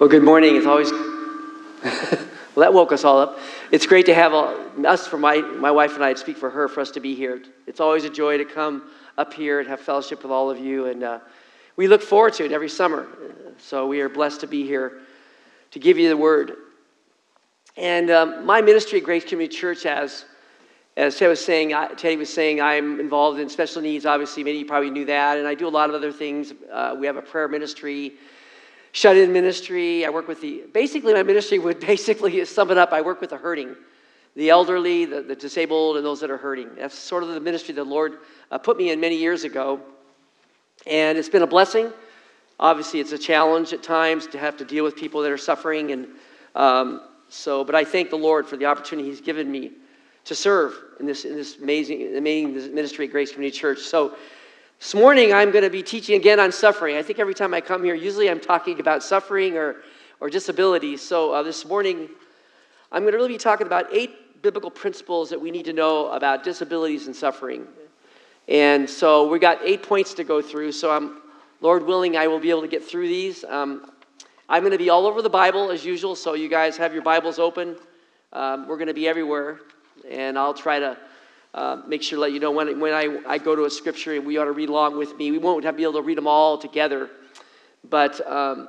Well, good morning. It's always, well, that woke us all up. It's great to have all, us, for my, my wife and I, speak for her, for us to be here. It's always a joy to come up here and have fellowship with all of you. And uh, we look forward to it every summer. So we are blessed to be here to give you the word. And um, my ministry at Grace Community Church has, as Ted was saying, Teddy was saying, I'm involved in special needs. Obviously, many of you probably knew that. And I do a lot of other things. Uh, we have a prayer ministry, shut in ministry. I work with the, basically, my ministry would basically sum it up I work with the hurting, the elderly, the, the disabled, and those that are hurting. That's sort of the ministry the Lord uh, put me in many years ago. And it's been a blessing. Obviously, it's a challenge at times to have to deal with people that are suffering. And um, so, but I thank the Lord for the opportunity He's given me to serve in this, in this amazing, amazing ministry at Grace Community Church. So, this morning I'm going to be teaching again on suffering. I think every time I come here, usually I'm talking about suffering or, or disability. So, uh, this morning I'm going to really be talking about eight biblical principles that we need to know about disabilities and suffering. And so, we got eight points to go through. So, I'm Lord willing, I will be able to get through these. Um, I'm going to be all over the Bible as usual, so you guys have your Bibles open. Um, we're going to be everywhere, and I'll try to uh, make sure to let you know when, when I, I go to a scripture and we ought to read along with me. We won't have, be able to read them all together, but um,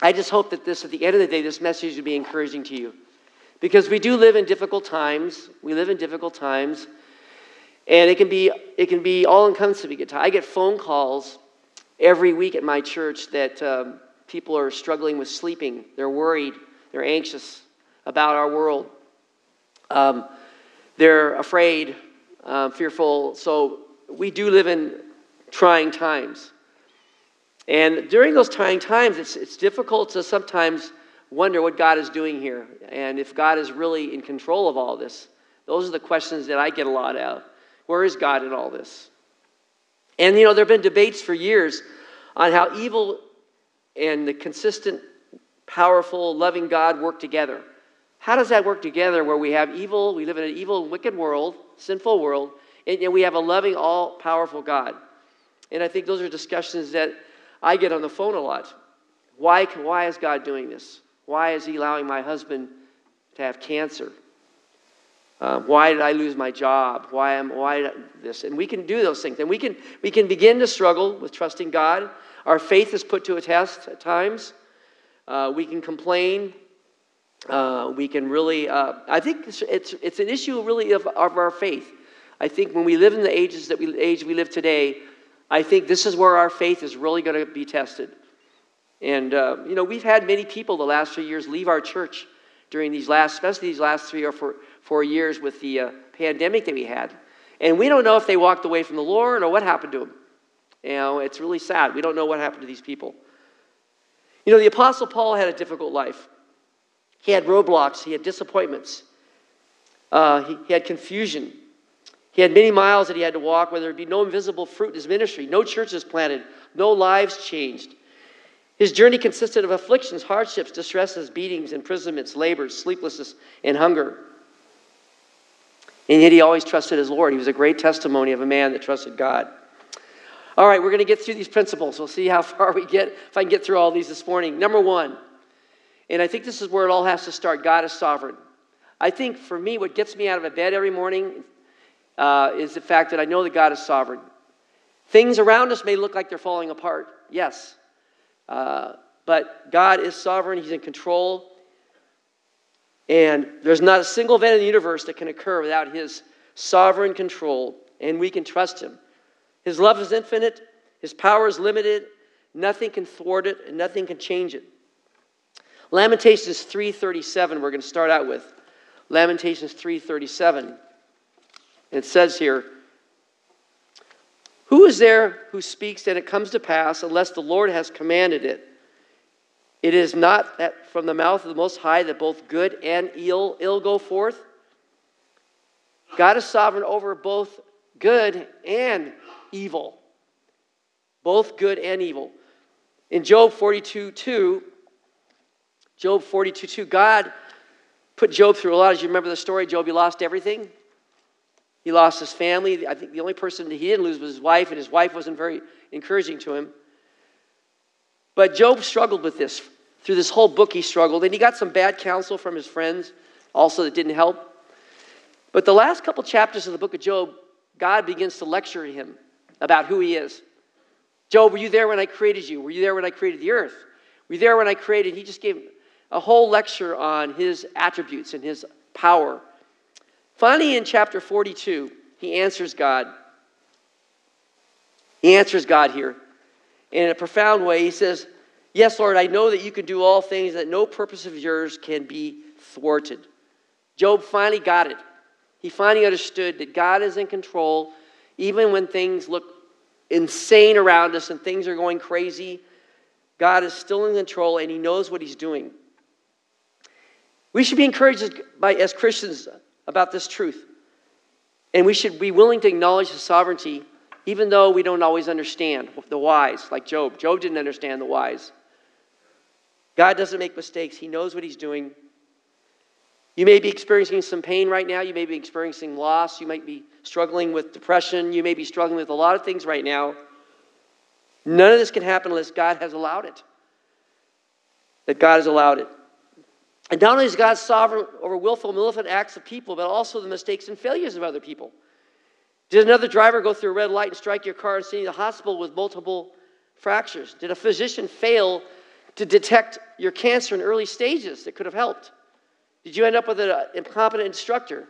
I just hope that this, at the end of the day, this message will be encouraging to you. Because we do live in difficult times. We live in difficult times. And it can be, it can be all encompassing. I get phone calls every week at my church that um, people are struggling with sleeping. They're worried, they're anxious about our world. Um, they're afraid, uh, fearful. So we do live in trying times. And during those trying times, it's, it's difficult to sometimes wonder what God is doing here and if God is really in control of all this. Those are the questions that I get a lot of. Where is God in all this? And, you know, there have been debates for years on how evil and the consistent, powerful, loving God work together. How does that work together where we have evil, we live in an evil, wicked world, sinful world, and yet we have a loving, all powerful God? And I think those are discussions that I get on the phone a lot. Why, why is God doing this? Why is He allowing my husband to have cancer? Uh, why did I lose my job? Why am why this? And we can do those things, and we can we can begin to struggle with trusting God. Our faith is put to a test at times. Uh, we can complain. Uh, we can really. Uh, I think it's, it's, it's an issue really of, of our faith. I think when we live in the ages that we age we live today, I think this is where our faith is really going to be tested. And uh, you know, we've had many people the last few years leave our church during these last, especially these last three or four four years with the uh, pandemic that we had. And we don't know if they walked away from the Lord or what happened to them. You know, it's really sad. We don't know what happened to these people. You know, the Apostle Paul had a difficult life. He had roadblocks, he had disappointments, uh, he, he had confusion. He had many miles that he had to walk where there would be no invisible fruit in his ministry, no churches planted, no lives changed. His journey consisted of afflictions, hardships, distresses, beatings, imprisonments, labors, sleeplessness, and hunger. And yet he always trusted his Lord. He was a great testimony of a man that trusted God. All right, we're going to get through these principles. We'll see how far we get, if I can get through all these this morning. Number one, and I think this is where it all has to start God is sovereign. I think for me, what gets me out of bed every morning uh, is the fact that I know that God is sovereign. Things around us may look like they're falling apart, yes. Uh, but God is sovereign, He's in control. And there's not a single event in the universe that can occur without His sovereign control, and we can trust Him. His love is infinite, His power is limited, nothing can thwart it, and nothing can change it. Lamentations 3:37 we're going to start out with. Lamentations 3:37. and It says here, Who is there who speaks and it comes to pass unless the Lord has commanded it? It is not that from the mouth of the Most High that both good and ill, ill go forth. God is sovereign over both good and evil. Both good and evil. In Job 42 2, Job 42 2, God put Job through a lot. As you remember the story, Job, he lost everything. He lost his family. I think the only person he didn't lose was his wife, and his wife wasn't very encouraging to him. But Job struggled with this Through this whole book, he struggled, and he got some bad counsel from his friends also that didn't help. But the last couple chapters of the book of Job, God begins to lecture him about who he is. Job, were you there when I created you? Were you there when I created the earth? Were you there when I created? He just gave a whole lecture on his attributes and his power. Finally, in chapter 42, he answers God. He answers God here in a profound way. He says, Yes, Lord, I know that you can do all things, that no purpose of yours can be thwarted. Job finally got it. He finally understood that God is in control, even when things look insane around us and things are going crazy. God is still in control and He knows what He's doing. We should be encouraged by, as Christians about this truth. And we should be willing to acknowledge His sovereignty, even though we don't always understand the whys, like Job. Job didn't understand the whys. God doesn't make mistakes, He knows what He's doing. You may be experiencing some pain right now. You may be experiencing loss. You might be struggling with depression. You may be struggling with a lot of things right now. None of this can happen unless God has allowed it. That God has allowed it. And not only is God sovereign over willful, malevolent acts of people, but also the mistakes and failures of other people. Did another driver go through a red light and strike your car and send you to the hospital with multiple fractures? Did a physician fail to detect your cancer in early stages that could have helped? Did you end up with an uh, incompetent instructor?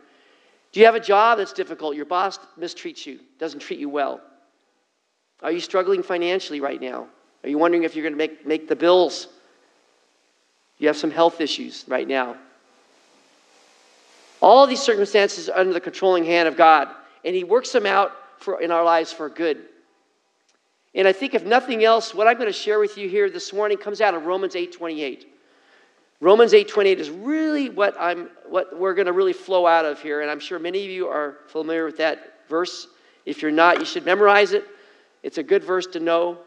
Do you have a job that's difficult? Your boss mistreats you, doesn't treat you well. Are you struggling financially right now? Are you wondering if you're going to make, make the bills? You have some health issues right now. All these circumstances are under the controlling hand of God, and He works them out for, in our lives for good. And I think, if nothing else, what I'm going to share with you here this morning comes out of Romans 8 28. Romans 8:28 is really what I'm what we're going to really flow out of here and I'm sure many of you are familiar with that verse. If you're not, you should memorize it. It's a good verse to know.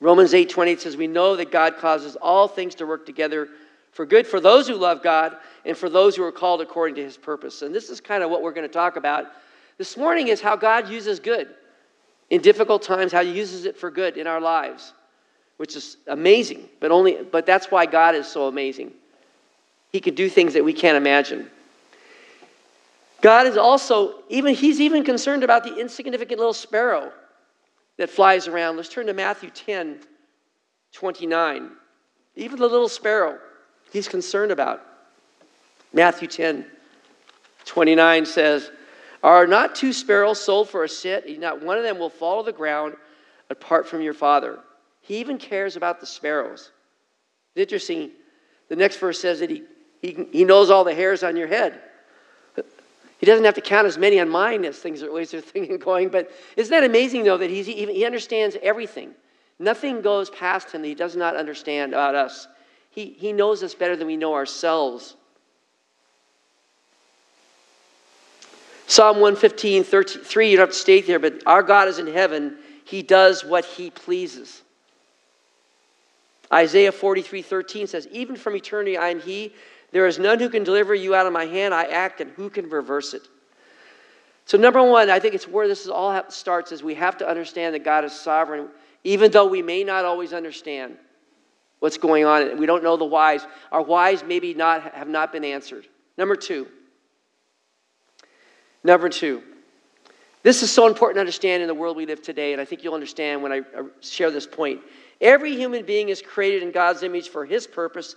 Romans 8:28 says we know that God causes all things to work together for good for those who love God and for those who are called according to his purpose. And this is kind of what we're going to talk about this morning is how God uses good in difficult times, how he uses it for good in our lives which is amazing, but only but that's why God is so amazing. He can do things that we can't imagine. God is also even he's even concerned about the insignificant little sparrow that flies around. Let's turn to Matthew 10, 29. Even the little sparrow, he's concerned about. Matthew 10, 29 says, Are not two sparrows sold for a cent? Not one of them will fall to the ground apart from your father. He even cares about the sparrows. It's interesting. The next verse says that he, he, he knows all the hairs on your head. He doesn't have to count as many on mine as things are ways of thinking going. But isn't that amazing though that he's even, he understands everything? Nothing goes past him that he does not understand about us. He, he knows us better than we know ourselves. Psalm 115, 33, you don't have to state there, but our God is in heaven. He does what he pleases. Isaiah 43 13 says, Even from eternity I am He. There is none who can deliver you out of my hand. I act, and who can reverse it? So, number one, I think it's where this all starts is we have to understand that God is sovereign, even though we may not always understand what's going on. We don't know the whys. Our whys maybe not have not been answered. Number two. Number two. This is so important to understand in the world we live today, and I think you'll understand when I share this point. Every human being is created in God's image for his purpose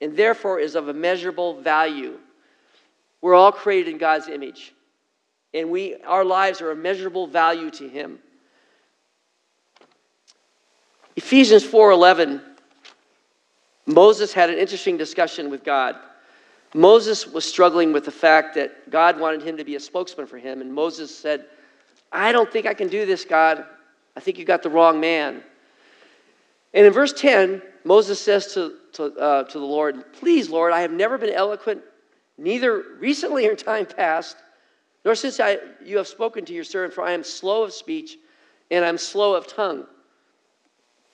and therefore is of immeasurable value. We're all created in God's image. And we, our lives are of immeasurable value to him. Ephesians 4:11 Moses had an interesting discussion with God. Moses was struggling with the fact that God wanted him to be a spokesman for him and Moses said, "I don't think I can do this, God. I think you got the wrong man." And in verse 10, Moses says to, to, uh, to the Lord, Please, Lord, I have never been eloquent, neither recently or time past, nor since I, you have spoken to your servant, for I am slow of speech and I'm slow of tongue.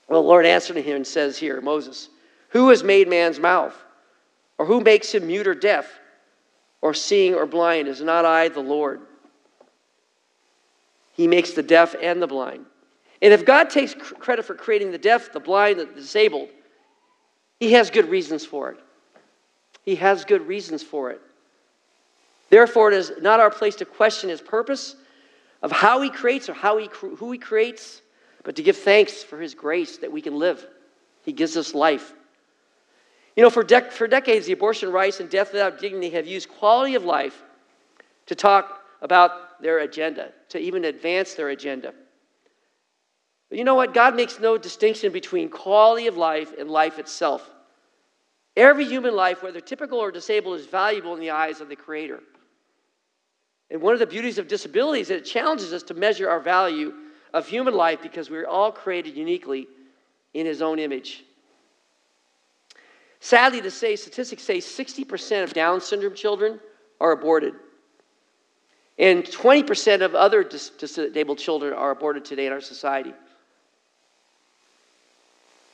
Well, the Lord answered him and says here, Moses, Who has made man's mouth? Or who makes him mute or deaf, or seeing or blind? Is not I the Lord? He makes the deaf and the blind. And if God takes credit for creating the deaf, the blind, the disabled, He has good reasons for it. He has good reasons for it. Therefore, it is not our place to question his purpose of how he creates or how he, who he creates, but to give thanks for his grace that we can live. He gives us life. You know, for, for decades, the abortion rights and death without dignity have used quality of life to talk about their agenda, to even advance their agenda. But you know what? God makes no distinction between quality of life and life itself. Every human life, whether typical or disabled, is valuable in the eyes of the Creator. And one of the beauties of disability is that it challenges us to measure our value of human life because we're all created uniquely in His own image. Sadly to say, statistics say 60% of Down syndrome children are aborted. And 20% of other disabled children are aborted today in our society.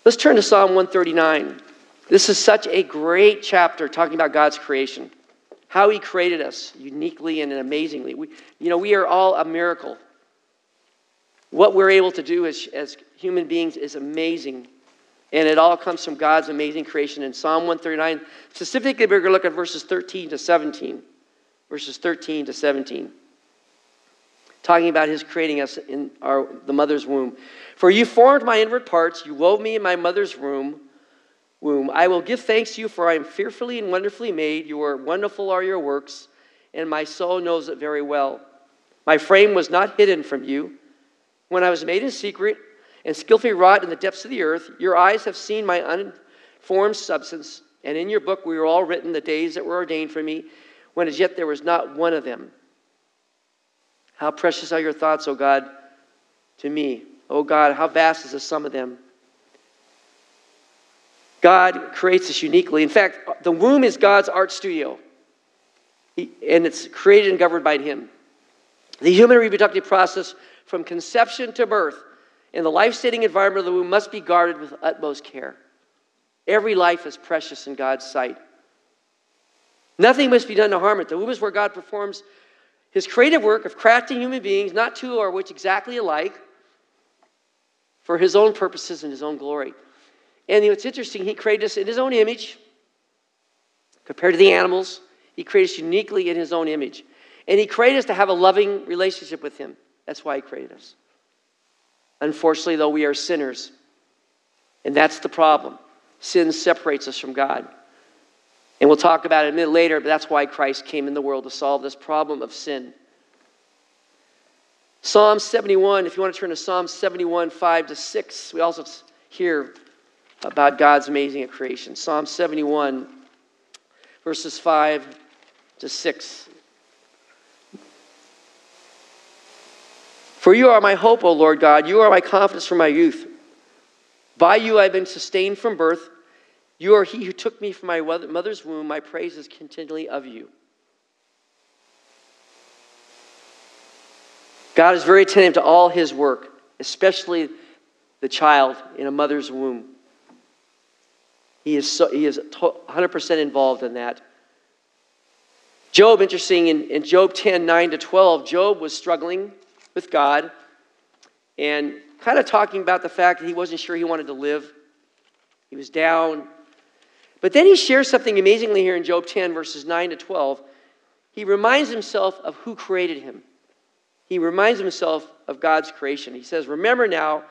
Let's turn to Psalm 139. This is such a great chapter talking about God's creation, how He created us uniquely and amazingly. We, you know, we are all a miracle. What we're able to do as, as human beings is amazing. And it all comes from God's amazing creation. In Psalm 139, specifically, we're going to look at verses 13 to 17. Verses 13 to 17. Talking about his creating us in our, the mother's womb. For you formed my inward parts, you wove me in my mother's womb womb. I will give thanks to you, for I am fearfully and wonderfully made. You are wonderful are your works, and my soul knows it very well. My frame was not hidden from you. When I was made in secret and skillfully wrought in the depths of the earth, your eyes have seen my unformed substance, and in your book we were all written the days that were ordained for me, when as yet there was not one of them. How precious are your thoughts, O God, to me. O God, how vast is the sum of them. God creates us uniquely. In fact, the womb is God's art studio, and it's created and governed by Him. The human reproductive process from conception to birth in the life sustaining environment of the womb must be guarded with utmost care. Every life is precious in God's sight. Nothing must be done to harm it. The womb is where God performs his creative work of crafting human beings, not two or which exactly alike, for his own purposes and his own glory. And you know, it's interesting, he created us in his own image. Compared to the animals, he created us uniquely in his own image. And he created us to have a loving relationship with him. That's why he created us. Unfortunately, though, we are sinners. And that's the problem. Sin separates us from God. And we'll talk about it a minute later, but that's why Christ came in the world to solve this problem of sin. Psalm 71, if you want to turn to Psalm 71, 5 to 6, we also hear about God's amazing creation. Psalm 71, verses 5 to 6. For you are my hope, O Lord God. You are my confidence from my youth. By you I've been sustained from birth. You are he who took me from my mother's womb. My praise is continually of you. God is very attentive to all his work, especially the child in a mother's womb. He is, so, he is 100% involved in that. Job, interesting, in, in Job 10 9 to 12, Job was struggling with God and kind of talking about the fact that he wasn't sure he wanted to live. He was down. But then he shares something amazingly here in Job 10, verses 9 to 12. He reminds himself of who created him. He reminds himself of God's creation. He says, Remember now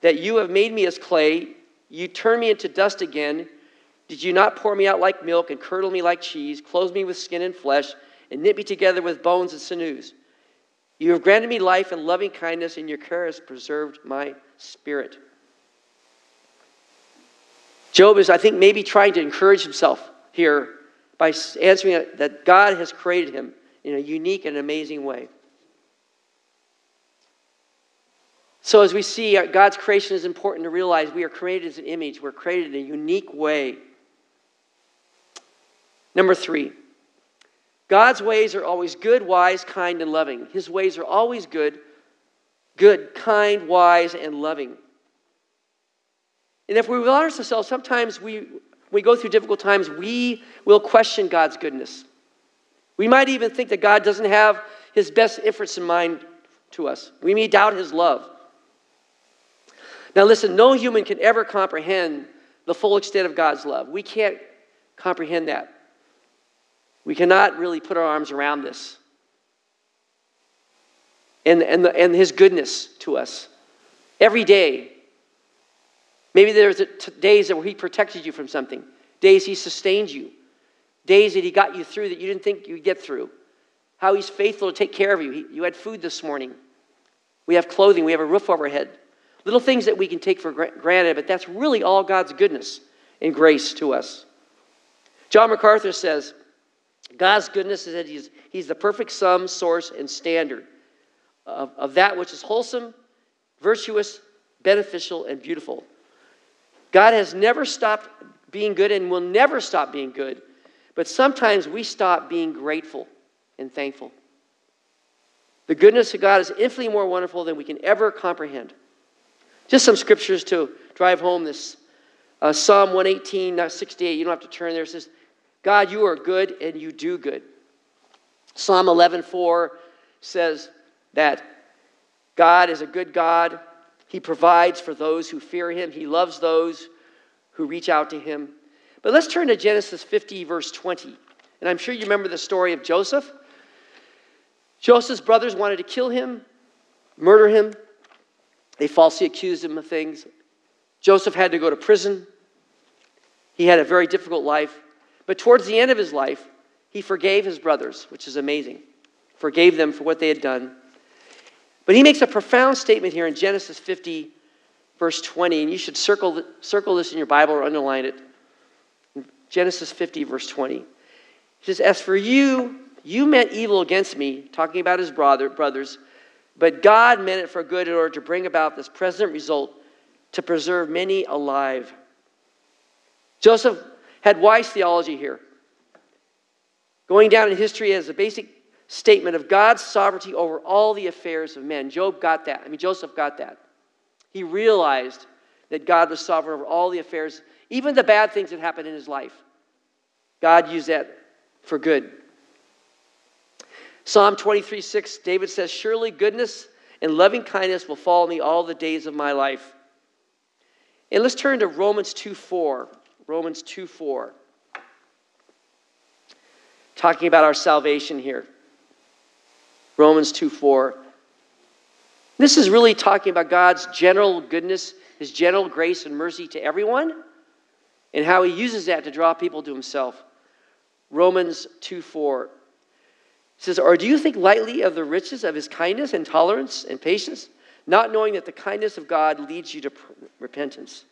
that you have made me as clay you turn me into dust again. Did you not pour me out like milk and curdle me like cheese, clothe me with skin and flesh, and knit me together with bones and sinews? You have granted me life and loving kindness, and your care has preserved my spirit. Job is, I think, maybe trying to encourage himself here by answering that God has created him in a unique and amazing way. So, as we see, God's creation is important to realize we are created as an image, we're created in a unique way. Number three, God's ways are always good, wise, kind, and loving. His ways are always good, good, kind, wise, and loving. And if we will honest ourselves, sometimes we, we go through difficult times, we will question God's goodness. We might even think that God doesn't have his best interests in mind to us. We may doubt his love. Now, listen, no human can ever comprehend the full extent of God's love. We can't comprehend that. We cannot really put our arms around this. And, and, the, and His goodness to us. Every day. Maybe there's days where He protected you from something, days He sustained you, days that He got you through that you didn't think you'd get through. How He's faithful to take care of you. He, you had food this morning. We have clothing. We have a roof over our head. Little things that we can take for granted, but that's really all God's goodness and grace to us. John MacArthur says God's goodness is that He's, he's the perfect sum, source, and standard of, of that which is wholesome, virtuous, beneficial, and beautiful. God has never stopped being good and will never stop being good, but sometimes we stop being grateful and thankful. The goodness of God is infinitely more wonderful than we can ever comprehend. Just some scriptures to drive home this. Uh, Psalm 118, 68, you don't have to turn there. It says, God, you are good and you do good. Psalm 11:4 says that God is a good God. He provides for those who fear him. He loves those who reach out to him. But let's turn to Genesis 50, verse 20. And I'm sure you remember the story of Joseph. Joseph's brothers wanted to kill him, murder him. They falsely accused him of things. Joseph had to go to prison. He had a very difficult life. But towards the end of his life, he forgave his brothers, which is amazing. Forgave them for what they had done. But he makes a profound statement here in Genesis 50, verse 20, and you should circle, circle this in your Bible or underline it. Genesis 50, verse 20. He says, As for you, you meant evil against me, talking about his brother, brothers, but God meant it for good in order to bring about this present result to preserve many alive. Joseph had wise theology here. Going down in history as a basic statement of God's sovereignty over all the affairs of men. Job got that. I mean, Joseph got that. He realized that God was sovereign over all the affairs, even the bad things that happened in his life. God used that for good. Psalm 23 6, David says, Surely goodness and loving kindness will follow me all the days of my life. And let's turn to Romans 2 4. Romans 2 4. Talking about our salvation here. Romans 2 4. This is really talking about God's general goodness, His general grace and mercy to everyone, and how He uses that to draw people to Himself. Romans 2 4 says, Or do you think lightly of the riches of His kindness and tolerance and patience, not knowing that the kindness of God leads you to repentance?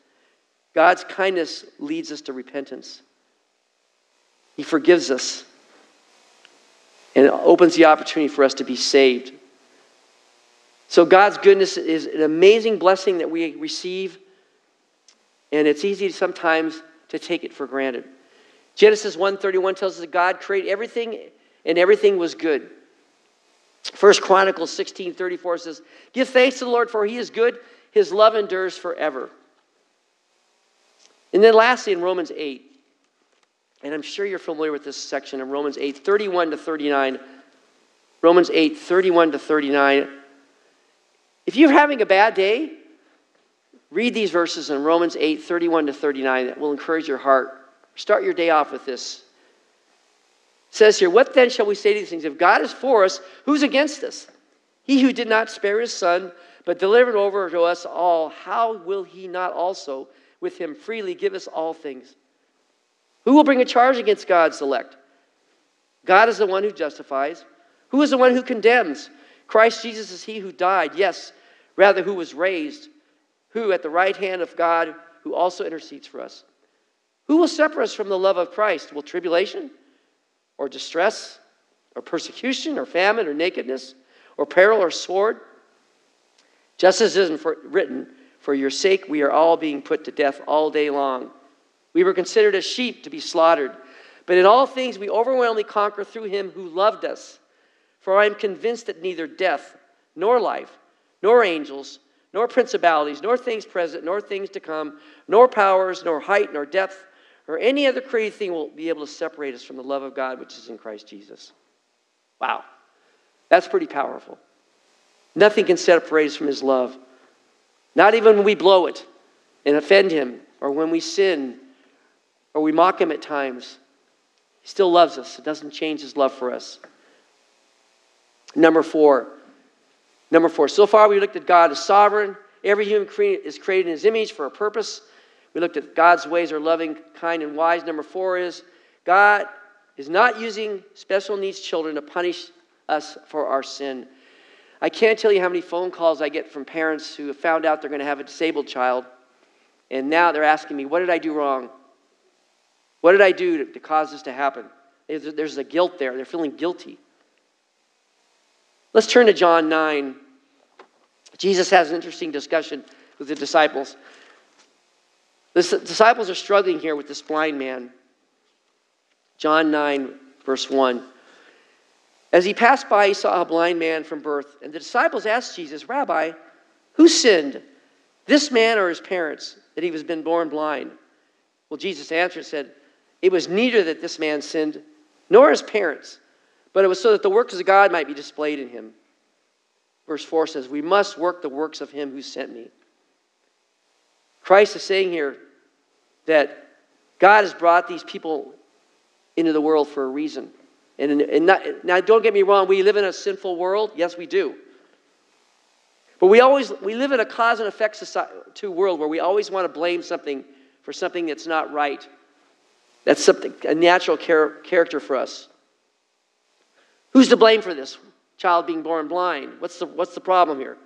God's kindness leads us to repentance. He forgives us and it opens the opportunity for us to be saved. So, God's goodness is an amazing blessing that we receive, and it's easy sometimes to take it for granted. Genesis 1:31 tells us that God created everything and everything was good. First Chronicles 16:34 says, "Give thanks to the Lord for he is good; his love endures forever." And then lastly, in Romans 8, and I'm sure you're familiar with this section of Romans 8, 31 to 39. Romans 8, 31 to 39. If you're having a bad day, read these verses in Romans 8, 31 to 39 that will encourage your heart. Start your day off with this. Says here, What then shall we say to these things? If God is for us, who's against us? He who did not spare his son, but delivered over to us all, how will he not also? with him freely give us all things. Who will bring a charge against God's elect? God is the one who justifies. Who is the one who condemns? Christ Jesus is he who died, yes, rather, who was raised, who at the right hand of God, who also intercedes for us. Who will separate us from the love of Christ? Will tribulation, or distress, or persecution, or famine, or nakedness, or peril, or sword? Just as it is written, for your sake, we are all being put to death all day long. We were considered as sheep to be slaughtered. But in all things, we overwhelmingly conquer through him who loved us. For I am convinced that neither death, nor life, nor angels, nor principalities, nor things present, nor things to come, nor powers, nor height, nor depth, or any other created thing will be able to separate us from the love of God which is in Christ Jesus. Wow. That's pretty powerful. Nothing can separate us from his love. Not even when we blow it and offend him or when we sin or we mock Him at times, He still loves us. It doesn't change His love for us. Number four. Number four. So far, we looked at God as sovereign. Every human creature is created in His image for a purpose. We looked at God's ways are loving, kind, and wise. Number four is God is not using special needs children to punish us for our sin. I can't tell you how many phone calls I get from parents who have found out they're going to have a disabled child, and now they're asking me, What did I do wrong? What did I do to, to cause this to happen? There's, there's a guilt there. They're feeling guilty. Let's turn to John 9. Jesus has an interesting discussion with the disciples. The disciples are struggling here with this blind man. John 9, verse 1. As he passed by, he saw a blind man from birth, and the disciples asked Jesus, Rabbi, who sinned, this man or his parents, that he was been born blind? Well, Jesus answered and said, It was neither that this man sinned, nor his parents, but it was so that the works of God might be displayed in him. Verse 4 says, We must work the works of him who sent me. Christ is saying here that God has brought these people into the world for a reason. And, and not, now, don't get me wrong, we live in a sinful world. Yes, we do. But we always we live in a cause and effect society, to world where we always want to blame something for something that's not right. That's something a natural char- character for us. Who's to blame for this child being born blind? What's the, what's the problem here?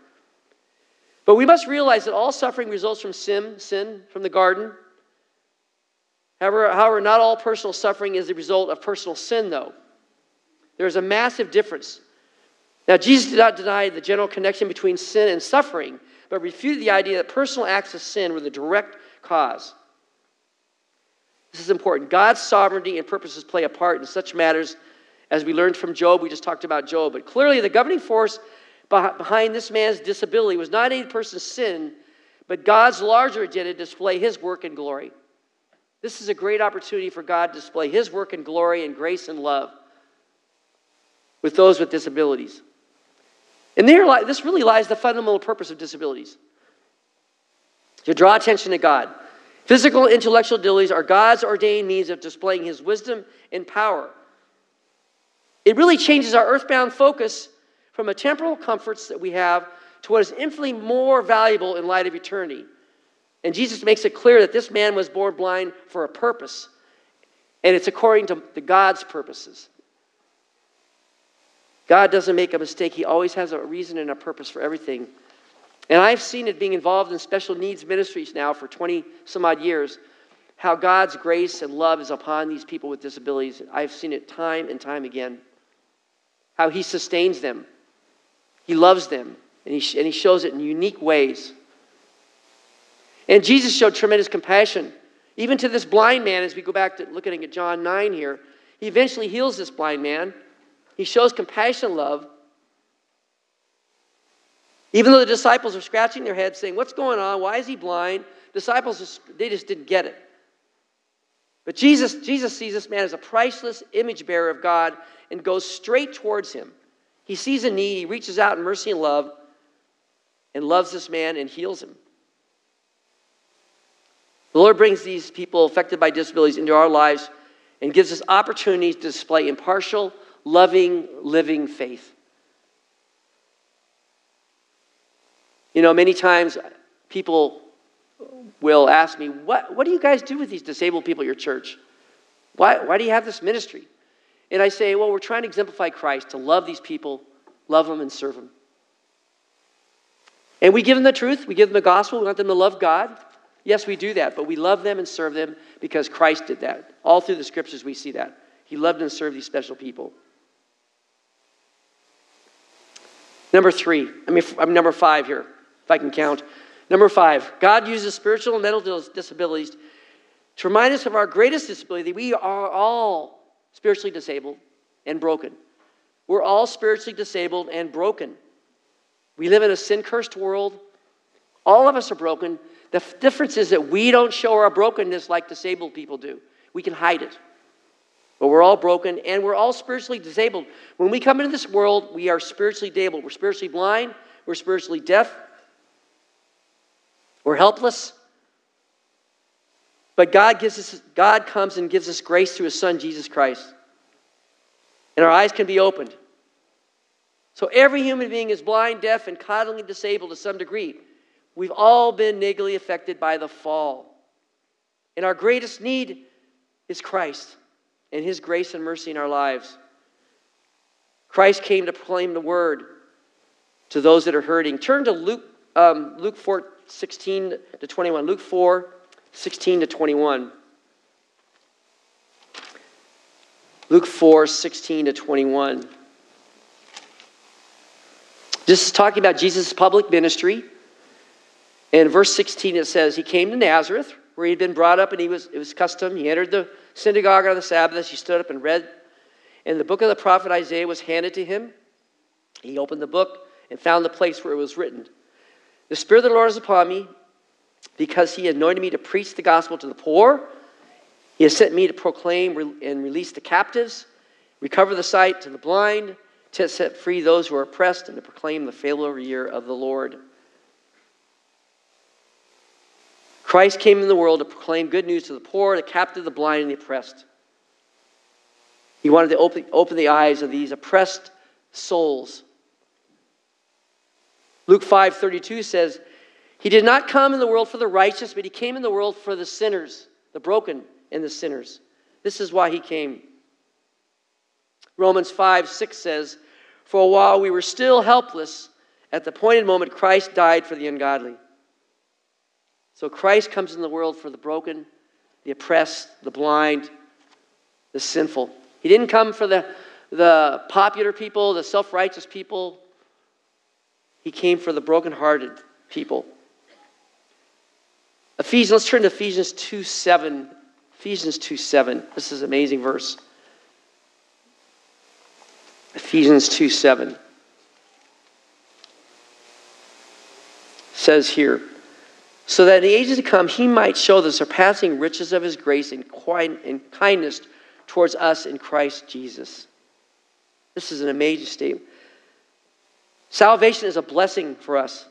But we must realize that all suffering results from sin, sin from the garden. However, however, not all personal suffering is the result of personal sin, though. There's a massive difference. Now, Jesus did not deny the general connection between sin and suffering, but refuted the idea that personal acts of sin were the direct cause. This is important. God's sovereignty and purposes play a part in such matters as we learned from Job. We just talked about Job. But clearly, the governing force behind this man's disability was not any person's sin, but God's larger agenda to display his work and glory. This is a great opportunity for God to display his work and glory and grace and love with those with disabilities. And there, this really lies the fundamental purpose of disabilities to draw attention to God. Physical and intellectual abilities are God's ordained means of displaying his wisdom and power. It really changes our earthbound focus from the temporal comforts that we have to what is infinitely more valuable in light of eternity. And Jesus makes it clear that this man was born blind for a purpose, and it's according to the God's purposes. God doesn't make a mistake, He always has a reason and a purpose for everything. And I've seen it being involved in special needs ministries now for 20 some odd years, how God's grace and love is upon these people with disabilities. I've seen it time and time again. How He sustains them, he loves them, and he, and he shows it in unique ways. And Jesus showed tremendous compassion, even to this blind man, as we go back to looking at John 9 here. He eventually heals this blind man. He shows compassion love. Even though the disciples are scratching their heads saying, What's going on? Why is he blind? Disciples, just, they just didn't get it. But Jesus, Jesus sees this man as a priceless image bearer of God and goes straight towards him. He sees a need, he reaches out in mercy and love and loves this man and heals him. The Lord brings these people affected by disabilities into our lives and gives us opportunities to display impartial, loving, living faith. You know, many times people will ask me, What, what do you guys do with these disabled people at your church? Why, why do you have this ministry? And I say, well, we're trying to exemplify Christ, to love these people, love them, and serve them. And we give them the truth, we give them the gospel, we want them to love God. Yes, we do that, but we love them and serve them because Christ did that. All through the scriptures, we see that. He loved and served these special people. Number three, I mean, I'm number five here, if I can count. Number five, God uses spiritual and mental disabilities to remind us of our greatest disability that we are all spiritually disabled and broken. We're all spiritually disabled and broken. We live in a sin cursed world. All of us are broken. The f- difference is that we don't show our brokenness like disabled people do. We can hide it. But we're all broken and we're all spiritually disabled. When we come into this world, we are spiritually disabled. We're spiritually blind. We're spiritually deaf. We're helpless. But God, gives us, God comes and gives us grace through his son, Jesus Christ. And our eyes can be opened. So every human being is blind, deaf, and coddling disabled to some degree. We've all been negatively affected by the fall. And our greatest need is Christ and his grace and mercy in our lives. Christ came to proclaim the word to those that are hurting. Turn to Luke, um, Luke 4, 16 to 21. Luke 4, 16 to 21. Luke 4, 16 to 21. This is talking about Jesus' public ministry. In verse 16, it says, He came to Nazareth, where he'd been brought up, and he was, it was custom. He entered the synagogue on the Sabbath. He stood up and read. And the book of the prophet Isaiah was handed to him. He opened the book and found the place where it was written The Spirit of the Lord is upon me, because he anointed me to preach the gospel to the poor. He has sent me to proclaim and release the captives, recover the sight to the blind, to set free those who are oppressed, and to proclaim the failure year of the Lord. Christ came in the world to proclaim good news to the poor, the captive, the blind, and the oppressed. He wanted to open, open the eyes of these oppressed souls. Luke 5:32 says, "He did not come in the world for the righteous, but he came in the world for the sinners, the broken and the sinners. This is why he came." Romans 5 6 says, For a while we were still helpless, at the appointed moment Christ died for the ungodly. So Christ comes in the world for the broken, the oppressed, the blind, the sinful. He didn't come for the, the popular people, the self righteous people. He came for the brokenhearted people. Ephesians, let's turn to Ephesians 2 7. Ephesians 2 7. This is an amazing verse. Ephesians 2 7 says here, so that in the ages to come he might show the surpassing riches of his grace and, kindness towards us in Christ Jesus. This is an amazing statement. Salvation is a blessing for us.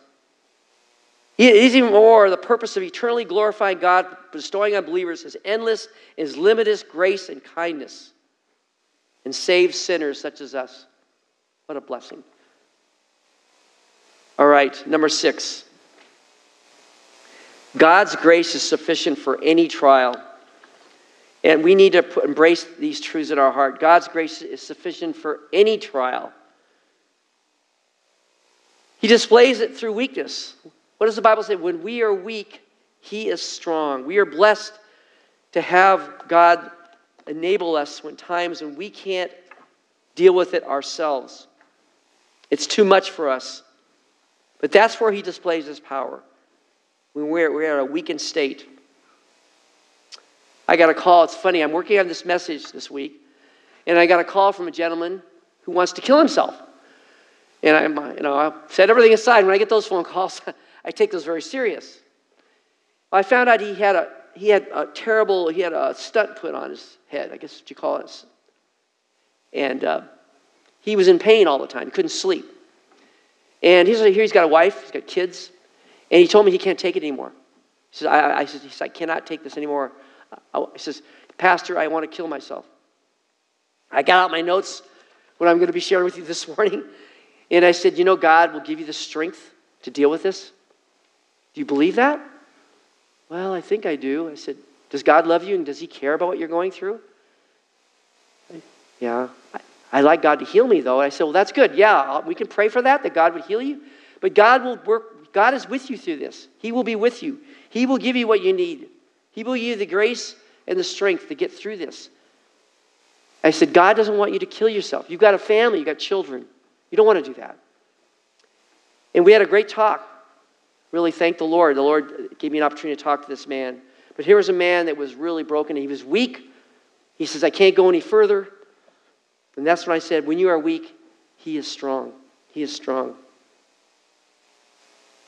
Even more the purpose of eternally glorifying God, bestowing on believers his endless, his limitless grace and kindness and save sinners such as us. What a blessing. All right, number six. God's grace is sufficient for any trial. And we need to embrace these truths in our heart. God's grace is sufficient for any trial. He displays it through weakness. What does the Bible say? When we are weak, He is strong. We are blessed to have God enable us when times when we can't deal with it ourselves. It's too much for us. But that's where he displays his power. When we're, we're at a weakened state. I got a call. It's funny. I'm working on this message this week, and I got a call from a gentleman who wants to kill himself. And I, you know, I set everything aside. When I get those phone calls, I take those very serious. I found out he had a he had a terrible he had a stunt put on his head. I guess what you call it. And uh, he was in pain all the time. He couldn't sleep. And he's, here he's got a wife, he's got kids, and he told me he can't take it anymore. He says, I, I, says, says, I cannot take this anymore. I, he says, Pastor, I want to kill myself. I got out my notes, what I'm going to be sharing with you this morning, and I said, You know, God will give you the strength to deal with this. Do you believe that? Well, I think I do. I said, Does God love you and does He care about what you're going through? Yeah. I, like God to heal me, though. I said, Well, that's good. Yeah, uh, we can pray for that, that God would heal you. But God will work, God is with you through this. He will be with you. He will give you what you need. He will give you the grace and the strength to get through this. I said, God doesn't want you to kill yourself. You've got a family, you've got children. You don't want to do that. And we had a great talk. Really thank the Lord. The Lord gave me an opportunity to talk to this man. But here was a man that was really broken. He was weak. He says, I can't go any further. And that's when I said, when you are weak, he is strong. He is strong.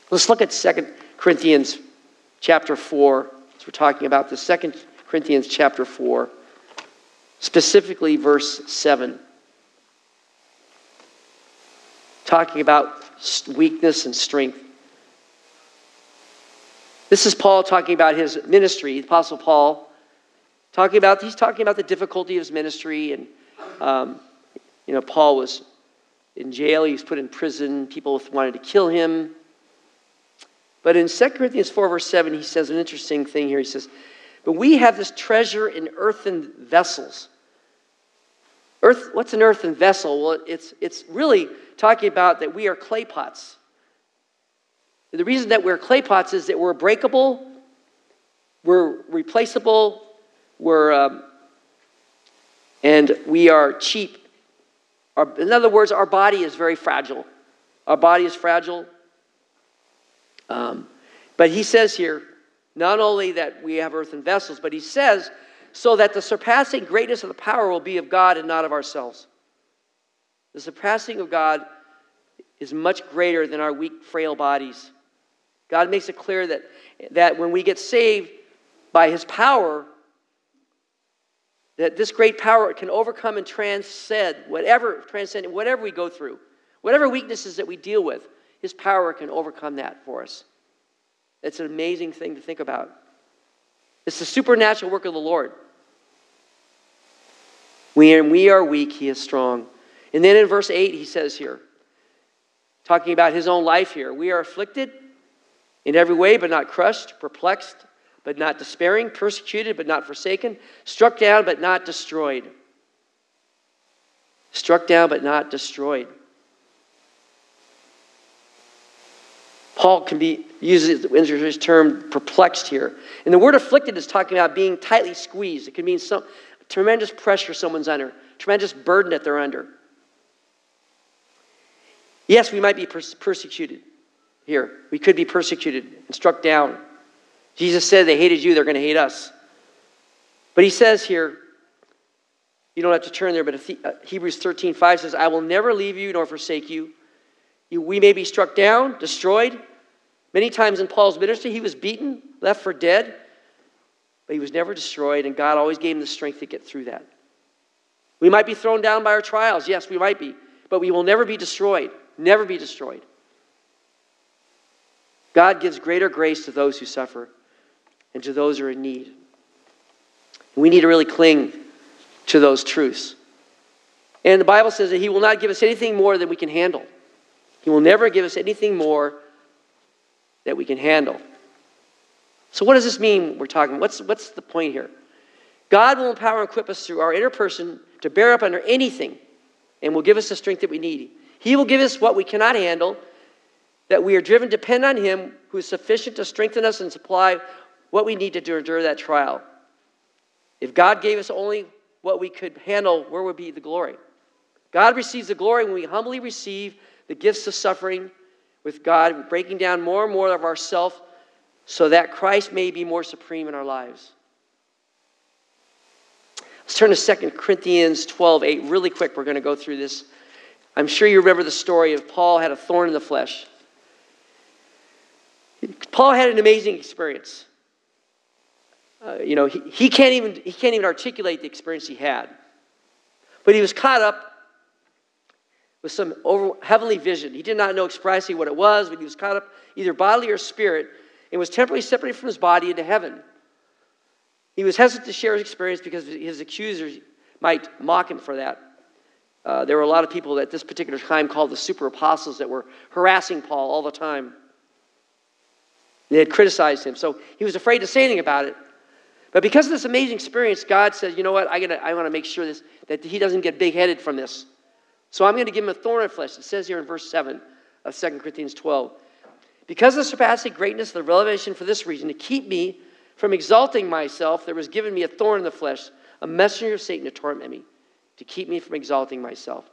Let's look at 2 Corinthians chapter 4. As we're talking about the 2 Corinthians chapter 4, specifically verse 7. Talking about weakness and strength. This is Paul talking about his ministry, the Apostle Paul. Talking about, he's talking about the difficulty of his ministry. And, um, you know, Paul was in jail, he was put in prison, people wanted to kill him. But in 2 Corinthians 4, verse 7, he says an interesting thing here. He says, But we have this treasure in earthen vessels. Earth, what's an earthen vessel? Well, it's, it's really talking about that we are clay pots. The reason that we're clay pots is that we're breakable, we're replaceable, we're, um, and we are cheap. Our, in other words, our body is very fragile. Our body is fragile. Um, but he says here, not only that we have earthen vessels, but he says, so that the surpassing greatness of the power will be of God and not of ourselves. The surpassing of God is much greater than our weak, frail bodies. God makes it clear that, that when we get saved by his power, that this great power can overcome and transcend whatever transcend whatever we go through, whatever weaknesses that we deal with. His power can overcome that for us. It's an amazing thing to think about. It's the supernatural work of the Lord. When we are weak, He is strong. And then in verse 8, He says here, talking about His own life here, we are afflicted in every way, but not crushed, perplexed, but not despairing, persecuted, but not forsaken, struck down, but not destroyed. Struck down, but not destroyed. Paul can be uses his term perplexed here. And the word afflicted is talking about being tightly squeezed. It can mean some tremendous pressure someone's under, tremendous burden that they're under. Yes, we might be pers- persecuted here. We could be persecuted and struck down. Jesus said they hated you, they're going to hate us. But he says here, you don't have to turn there, but uh, Hebrews 13 5 says, I will never leave you nor forsake you. you. We may be struck down, destroyed. Many times in Paul's ministry, he was beaten, left for dead, but he was never destroyed, and God always gave him the strength to get through that. We might be thrown down by our trials. Yes, we might be, but we will never be destroyed. Never be destroyed. God gives greater grace to those who suffer and to those who are in need. We need to really cling to those truths. And the Bible says that He will not give us anything more than we can handle. He will never give us anything more that we can handle. So, what does this mean? We're talking. What's, what's the point here? God will empower and equip us through our inner person to bear up under anything and will give us the strength that we need. He will give us what we cannot handle, that we are driven to depend on Him who is sufficient to strengthen us and supply what we need to endure that trial. If God gave us only what we could handle, where would be the glory? God receives the glory when we humbly receive the gifts of suffering with God, breaking down more and more of ourself so that Christ may be more supreme in our lives. Let's turn to 2 Corinthians 12 8 really quick. We're going to go through this. I'm sure you remember the story of Paul had a thorn in the flesh. Paul had an amazing experience. Uh, you know, he, he, can't even, he can't even articulate the experience he had. But he was caught up with some over, heavenly vision. He did not know expressly what it was, but he was caught up either bodily or spirit and was temporarily separated from his body into heaven. He was hesitant to share his experience because his accusers might mock him for that. Uh, there were a lot of people at this particular time called the super apostles that were harassing Paul all the time. They had criticized him, so he was afraid to say anything about it. But because of this amazing experience, God said, "You know what? I, gotta, I want to make sure this, that he doesn't get big-headed from this. So I'm going to give him a thorn in flesh." It says here in verse seven of 2 Corinthians 12. Because of the surpassing greatness of the revelation for this reason, to keep me from exalting myself, there was given me a thorn in the flesh, a messenger of Satan to torment me, to keep me from exalting myself.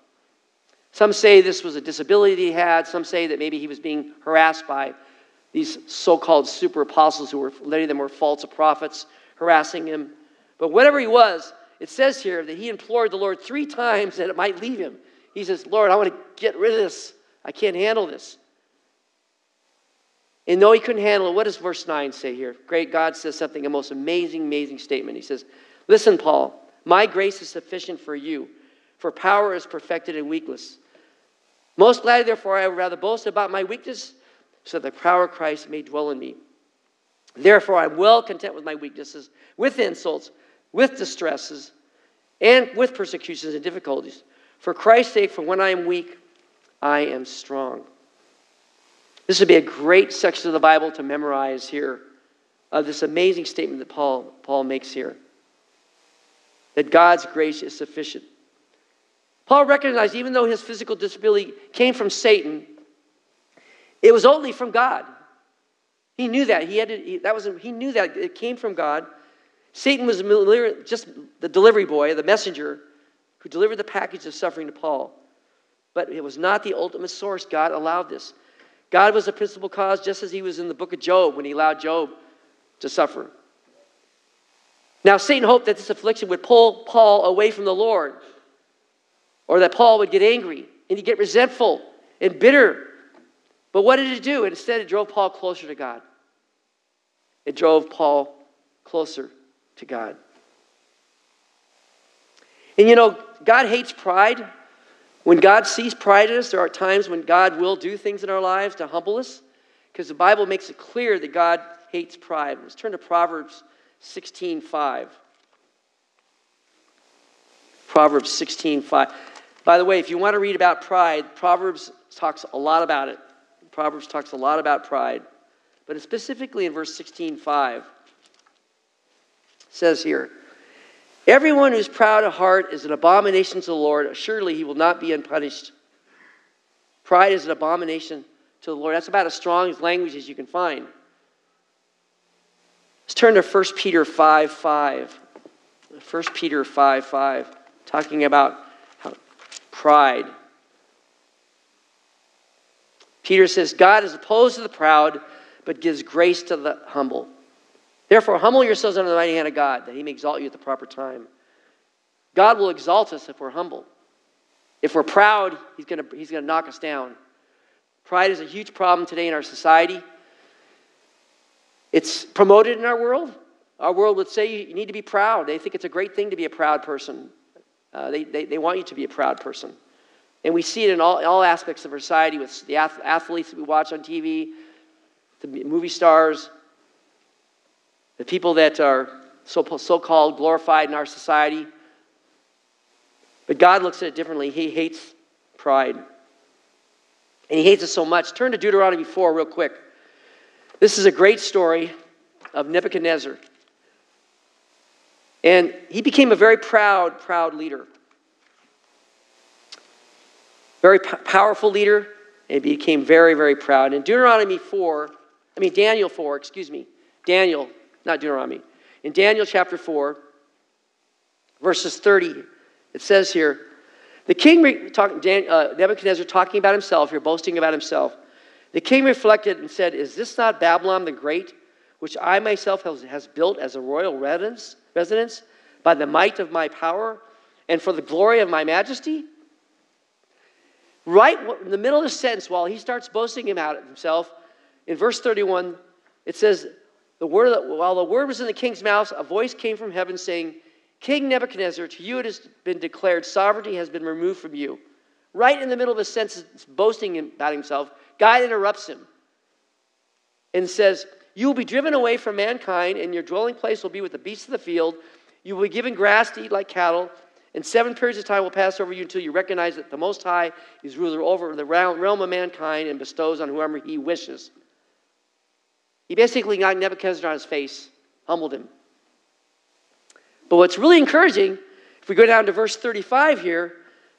Some say this was a disability he had. Some say that maybe he was being harassed by these so called super apostles who were, many of them were false prophets, harassing him. But whatever he was, it says here that he implored the Lord three times that it might leave him. He says, Lord, I want to get rid of this. I can't handle this. And though he couldn't handle it, what does verse 9 say here? Great God says something, a most amazing, amazing statement. He says, Listen, Paul, my grace is sufficient for you, for power is perfected in weakness. Most gladly, therefore, I would rather boast about my weakness, so that the power of Christ may dwell in me. Therefore, I'm well content with my weaknesses, with insults, with distresses, and with persecutions and difficulties. For Christ's sake, for when I am weak, I am strong. This would be a great section of the Bible to memorize here of this amazing statement that Paul, Paul makes here that God's grace is sufficient. Paul recognized even though his physical disability came from Satan, it was only from God. He knew that. He, had to, he, that was, he knew that it came from God. Satan was just the delivery boy, the messenger, who delivered the package of suffering to Paul. But it was not the ultimate source. God allowed this. God was the principal cause, just as he was in the book of Job when he allowed Job to suffer. Now, Satan hoped that this affliction would pull Paul away from the Lord, or that Paul would get angry and he'd get resentful and bitter. But what did it do? Instead, it drove Paul closer to God. It drove Paul closer to God. And you know, God hates pride. When God sees pride in us, there are times when God will do things in our lives to humble us, because the Bible makes it clear that God hates pride. Let's turn to Proverbs 16:5. Proverbs 16:5. By the way, if you want to read about pride, Proverbs talks a lot about it. Proverbs talks a lot about pride, but specifically in verse 16:5 says here, Everyone who's proud of heart is an abomination to the Lord. Surely he will not be unpunished. Pride is an abomination to the Lord. That's about as strong as language as you can find. Let's turn to 1 Peter 5 5. 1 Peter 5 5, talking about pride. Peter says, God is opposed to the proud, but gives grace to the humble. Therefore, humble yourselves under the mighty hand of God, that he may exalt you at the proper time. God will exalt us if we're humble. If we're proud, he's going to, he's to knock us down. Pride is a huge problem today in our society. It's promoted in our world. Our world would say you need to be proud. They think it's a great thing to be a proud person. Uh, they, they, they want you to be a proud person. And we see it in all, all aspects of our society with the athletes that we watch on TV, the movie stars, the people that are so, so-called glorified in our society. But God looks at it differently. He hates pride. And he hates it so much. Turn to Deuteronomy 4 real quick. This is a great story of Nebuchadnezzar. And he became a very proud, proud leader. Very p- powerful leader, and became very, very proud. In Deuteronomy 4, I mean, Daniel 4, excuse me, Daniel not Deuteronomy. In Daniel chapter 4, verses 30, it says here, the king, talk, Dan, uh, Nebuchadnezzar talking about himself here, boasting about himself. The king reflected and said, Is this not Babylon the Great, which I myself has, has built as a royal residence, residence by the might of my power and for the glory of my majesty? Right in the middle of the sentence, while he starts boasting about himself, in verse 31, it says, the word, while the word was in the king's mouth, a voice came from heaven saying, King Nebuchadnezzar, to you it has been declared, sovereignty has been removed from you. Right in the middle of his sentence, boasting about himself, God interrupts him and says, You will be driven away from mankind, and your dwelling place will be with the beasts of the field. You will be given grass to eat like cattle, and seven periods of time will pass over you until you recognize that the Most High is ruler over the realm of mankind and bestows on whoever he wishes. He basically got Nebuchadnezzar on his face, humbled him. But what's really encouraging, if we go down to verse 35 here,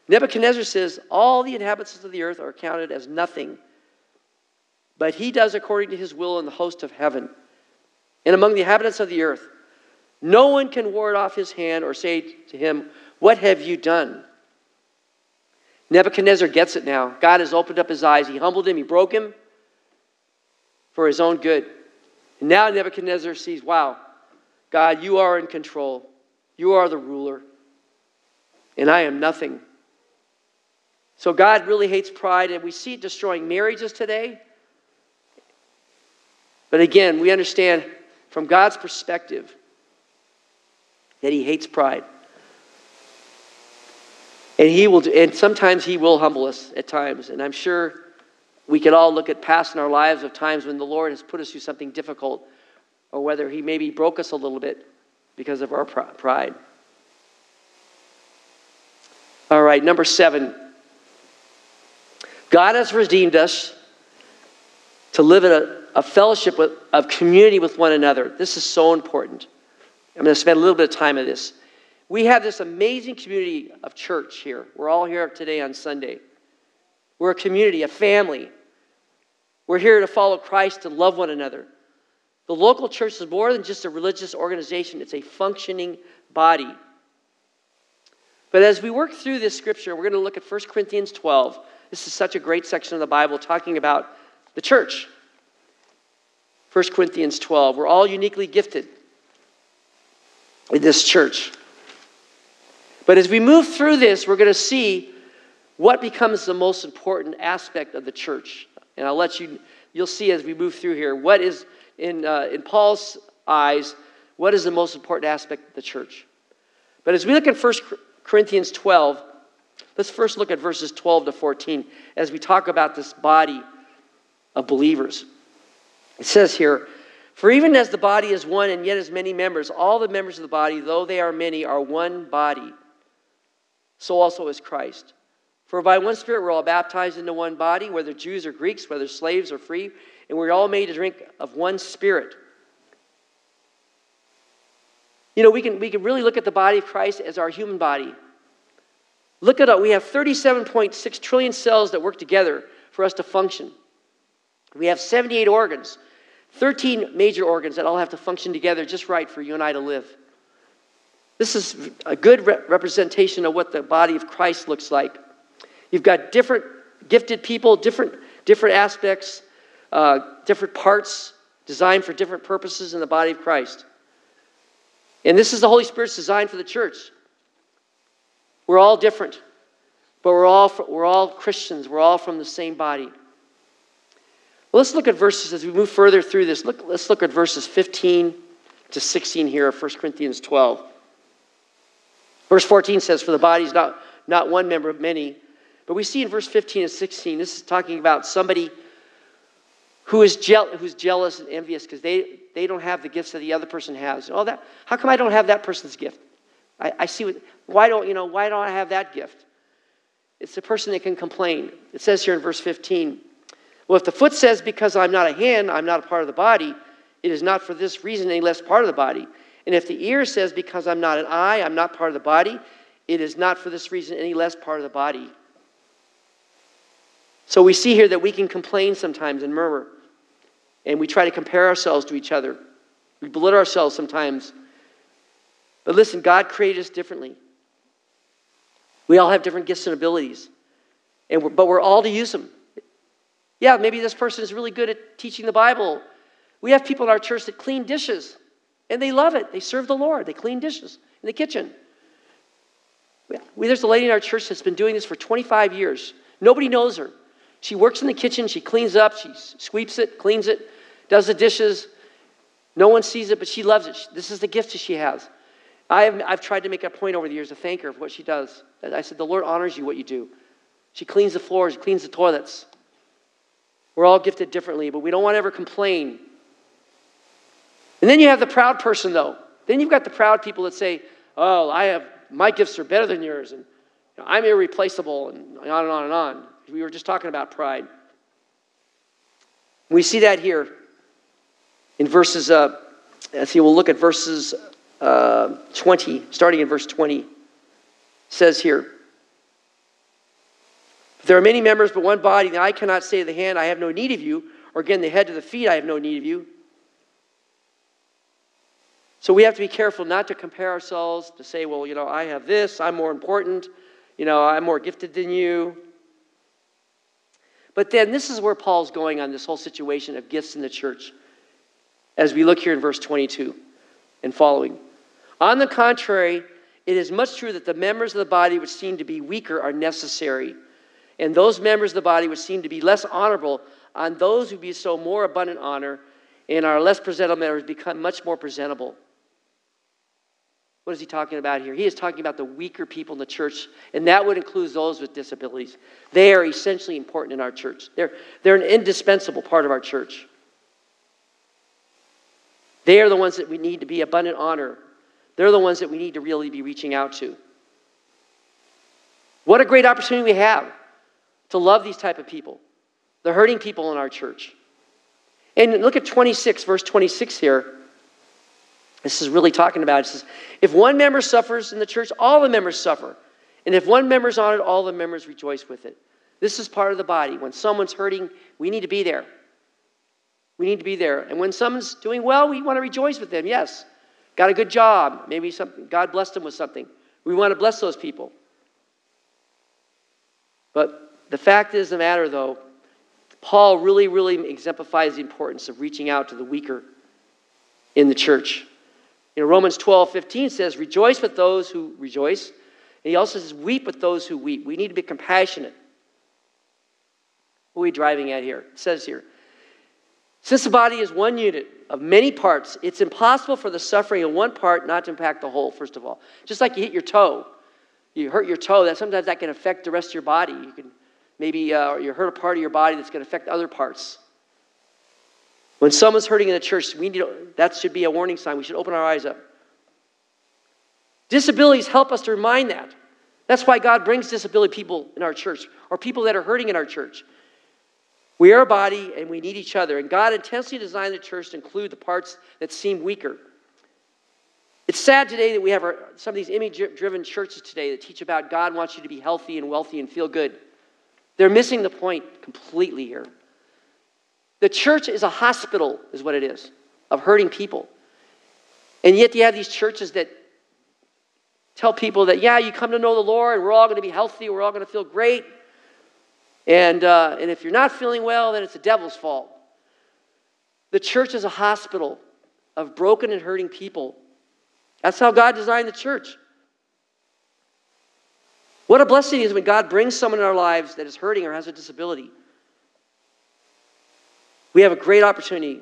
Nebuchadnezzar says, All the inhabitants of the earth are counted as nothing, but he does according to his will in the host of heaven. And among the inhabitants of the earth, no one can ward off his hand or say to him, What have you done? Nebuchadnezzar gets it now. God has opened up his eyes. He humbled him, he broke him, for his own good. And now Nebuchadnezzar sees, wow, God, you are in control. You are the ruler. And I am nothing. So God really hates pride, and we see it destroying marriages today. But again, we understand from God's perspective that He hates pride. And He will, and sometimes He will humble us at times. And I'm sure we could all look at past in our lives of times when the Lord has put us through something difficult or whether he maybe broke us a little bit because of our pride. All right, number seven. God has redeemed us to live in a, a fellowship with, of community with one another. This is so important. I'm going to spend a little bit of time on this. We have this amazing community of church here. We're all here today on Sunday. We're a community, a family. We're here to follow Christ and love one another. The local church is more than just a religious organization, it's a functioning body. But as we work through this scripture, we're going to look at 1 Corinthians 12. This is such a great section of the Bible talking about the church. 1 Corinthians 12. We're all uniquely gifted in this church. But as we move through this, we're going to see what becomes the most important aspect of the church. And I'll let you, you'll see as we move through here, what is, in, uh, in Paul's eyes, what is the most important aspect of the church. But as we look at 1 Corinthians 12, let's first look at verses 12 to 14 as we talk about this body of believers. It says here, For even as the body is one and yet as many members, all the members of the body, though they are many, are one body. So also is Christ. For by one Spirit we're all baptized into one body, whether Jews or Greeks, whether slaves or free, and we're all made to drink of one Spirit. You know, we can, we can really look at the body of Christ as our human body. Look at it, we have 37.6 trillion cells that work together for us to function. We have 78 organs, 13 major organs that all have to function together just right for you and I to live. This is a good re- representation of what the body of Christ looks like. You've got different gifted people, different, different aspects, uh, different parts designed for different purposes in the body of Christ. And this is the Holy Spirit's design for the church. We're all different, but we're all, we're all Christians. We're all from the same body. Well, let's look at verses as we move further through this. Look, let's look at verses 15 to 16 here of 1 Corinthians 12. Verse 14 says, For the body is not, not one member of many. But we see in verse 15 and 16, this is talking about somebody who is je- who's jealous and envious because they, they don't have the gifts that the other person has. Oh, that, how come I don't have that person's gift? I, I see what, why don't, you know, why don't I have that gift? It's the person that can complain. It says here in verse 15, well, if the foot says, because I'm not a hand, I'm not a part of the body, it is not for this reason any less part of the body. And if the ear says, Because I'm not an eye, I'm not part of the body, it is not for this reason any less part of the body. So we see here that we can complain sometimes and murmur, and we try to compare ourselves to each other. We belittle ourselves sometimes. But listen, God created us differently. We all have different gifts and abilities, and we're, but we're all to use them. Yeah, maybe this person is really good at teaching the Bible. We have people in our church that clean dishes. And they love it. They serve the Lord. They clean dishes in the kitchen. We, there's a lady in our church that's been doing this for 25 years. Nobody knows her. She works in the kitchen. She cleans up. She sweeps it, cleans it, does the dishes. No one sees it, but she loves it. This is the gift that she has. I have, I've tried to make a point over the years to thank her for what she does. I said, The Lord honors you what you do. She cleans the floors, she cleans the toilets. We're all gifted differently, but we don't want to ever complain and then you have the proud person, though. Then you've got the proud people that say, oh, I have, my gifts are better than yours, and you know, I'm irreplaceable, and on and on and on. We were just talking about pride. We see that here in verses, uh, see, we'll look at verses uh, 20, starting in verse 20. It says here, there are many members, but one body. And I cannot say to the hand, I have no need of you, or again, the head to the feet, I have no need of you. So we have to be careful not to compare ourselves to say, well, you know, I have this, I'm more important, you know, I'm more gifted than you. But then this is where Paul's going on this whole situation of gifts in the church as we look here in verse 22 and following. On the contrary, it is much true that the members of the body which seem to be weaker are necessary, and those members of the body which seem to be less honorable, on those who bestow more abundant honor, and are less presentable members become much more presentable. What is he talking about here? He is talking about the weaker people in the church, and that would include those with disabilities. They are essentially important in our church, they're, they're an indispensable part of our church. They are the ones that we need to be abundant honor. They're the ones that we need to really be reaching out to. What a great opportunity we have to love these type of people, the hurting people in our church. And look at 26, verse 26 here. This is really talking about it. says, if one member suffers in the church, all the members suffer. And if one member's honored, all the members rejoice with it. This is part of the body. When someone's hurting, we need to be there. We need to be there. And when someone's doing well, we want to rejoice with them. Yes. Got a good job. Maybe something, God blessed them with something. We want to bless those people. But the fact is the matter, though, Paul really, really exemplifies the importance of reaching out to the weaker in the church. You know, Romans 12, 15 says, Rejoice with those who rejoice. And he also says, Weep with those who weep. We need to be compassionate. What are we driving at here? It says here, Since the body is one unit of many parts, it's impossible for the suffering of one part not to impact the whole, first of all. Just like you hit your toe, you hurt your toe, that sometimes that can affect the rest of your body. You can maybe uh, you hurt a part of your body that's going to affect other parts. When someone's hurting in the church, we need that should be a warning sign. We should open our eyes up. Disabilities help us to remind that. That's why God brings disability people in our church or people that are hurting in our church. We are a body and we need each other. And God intentionally designed the church to include the parts that seem weaker. It's sad today that we have our, some of these image driven churches today that teach about God wants you to be healthy and wealthy and feel good. They're missing the point completely here. The church is a hospital, is what it is, of hurting people. And yet you have these churches that tell people that, yeah, you come to know the Lord, we're all going to be healthy, we're all going to feel great. And, uh, and if you're not feeling well, then it's the devil's fault. The church is a hospital of broken and hurting people. That's how God designed the church. What a blessing it is when God brings someone in our lives that is hurting or has a disability. We have a great opportunity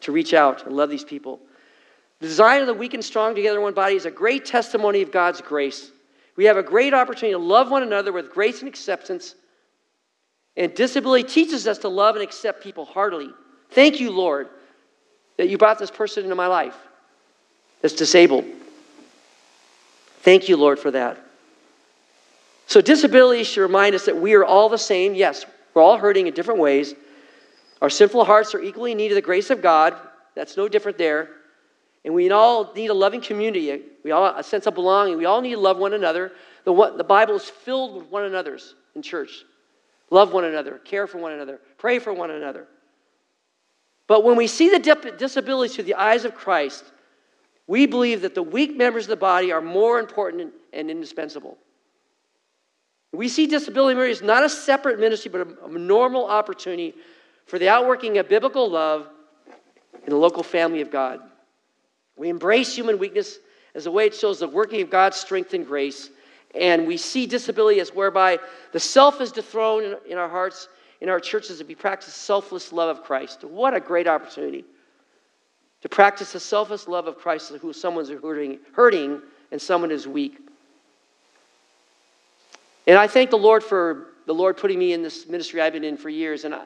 to reach out and love these people. The design of the weak and strong together in one body is a great testimony of God's grace. We have a great opportunity to love one another with grace and acceptance. And disability teaches us to love and accept people heartily. Thank you, Lord, that you brought this person into my life that's disabled. Thank you, Lord, for that. So, disability should remind us that we are all the same. Yes, we're all hurting in different ways, our sinful hearts are equally in need of the grace of God. That's no different there. And we all need a loving community. We all a sense of belonging. We all need to love one another. The, what, the Bible is filled with one another's in church. Love one another, care for one another, pray for one another. But when we see the dip, disabilities through the eyes of Christ, we believe that the weak members of the body are more important and indispensable. We see disability ministry as not a separate ministry, but a, a normal opportunity for the outworking of biblical love in the local family of God. We embrace human weakness as a way it shows the working of God's strength and grace. And we see disability as whereby the self is dethroned in our hearts, in our churches, and we practice selfless love of Christ. What a great opportunity to practice the selfless love of Christ who someone's hurting, hurting and someone is weak. And I thank the Lord for the Lord putting me in this ministry I've been in for years. And I,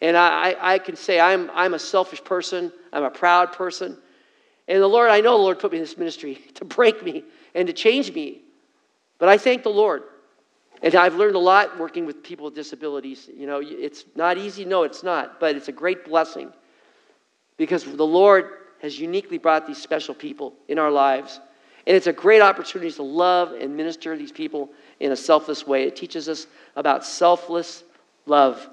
and I, I can say I'm, I'm a selfish person, I'm a proud person. And the Lord, I know the Lord put me in this ministry to break me and to change me. But I thank the Lord. And I've learned a lot working with people with disabilities. You know, it's not easy, no, it's not, but it's a great blessing because the Lord has uniquely brought these special people in our lives. And it's a great opportunity to love and minister to these people in a selfless way. It teaches us about selfless love.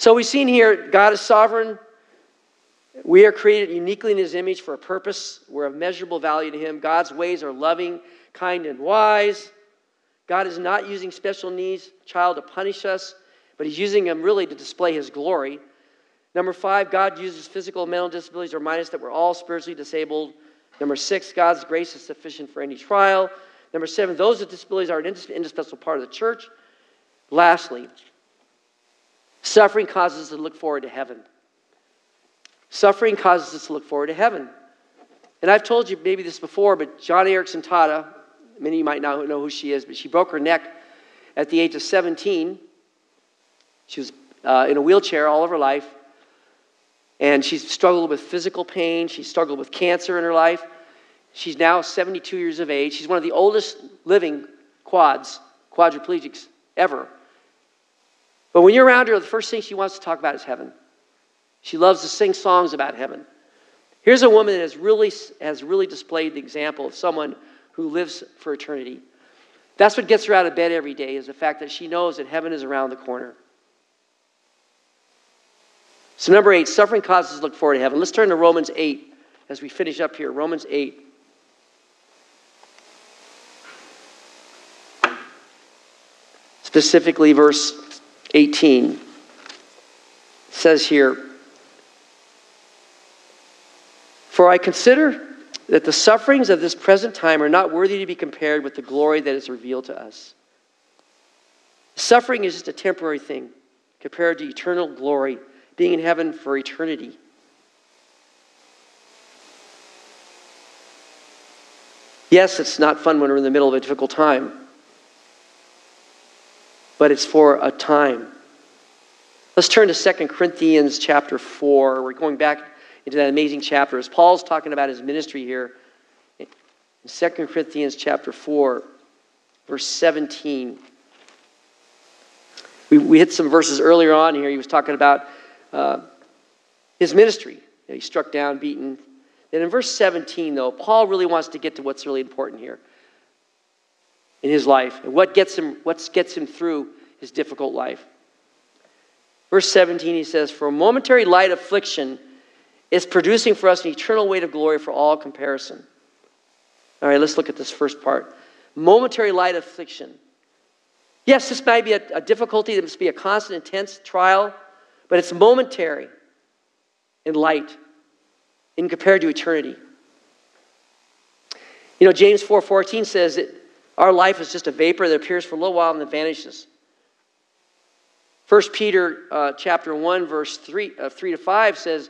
So we've seen here God is sovereign. We are created uniquely in his image for a purpose. We're of measurable value to him. God's ways are loving, kind, and wise. God is not using special needs child to punish us, but he's using them really to display his glory. Number five, God uses physical and mental disabilities to remind us that we're all spiritually disabled. Number six, God's grace is sufficient for any trial. Number seven, those with disabilities are an indispensable part of the church. Lastly, Suffering causes us to look forward to heaven. Suffering causes us to look forward to heaven. And I've told you maybe this before, but Joni Eareckson Tada, many of you might not know who she is, but she broke her neck at the age of 17. She was uh, in a wheelchair all of her life. And she's struggled with physical pain. She's struggled with cancer in her life. She's now 72 years of age. She's one of the oldest living quads, quadriplegics ever. But when you're around her, the first thing she wants to talk about is heaven. She loves to sing songs about heaven. Here's a woman that has really, has really displayed the example of someone who lives for eternity. That's what gets her out of bed every day, is the fact that she knows that heaven is around the corner. So, number eight, suffering causes us to look forward to heaven. Let's turn to Romans 8 as we finish up here. Romans 8. Specifically, verse 18 says here For I consider that the sufferings of this present time are not worthy to be compared with the glory that is revealed to us. Suffering is just a temporary thing compared to eternal glory, being in heaven for eternity. Yes, it's not fun when we're in the middle of a difficult time, but it's for a time. Let's turn to 2 Corinthians chapter 4. We're going back into that amazing chapter. As Paul's talking about his ministry here, in 2 Corinthians chapter 4, verse 17. We, we hit some verses earlier on here. He was talking about uh, his ministry. You know, he struck down, beaten. Then in verse 17, though, Paul really wants to get to what's really important here in his life and what gets him, what gets him through his difficult life. Verse 17, he says, For a momentary light affliction is producing for us an eternal weight of glory for all comparison. All right, let's look at this first part. Momentary light affliction. Yes, this might be a, a difficulty, this must be a constant, intense trial, but it's momentary in light in compared to eternity. You know, James 4:14 says that our life is just a vapor that appears for a little while and then vanishes. 1 Peter uh, chapter 1, verse 3, uh, 3 to 5 says,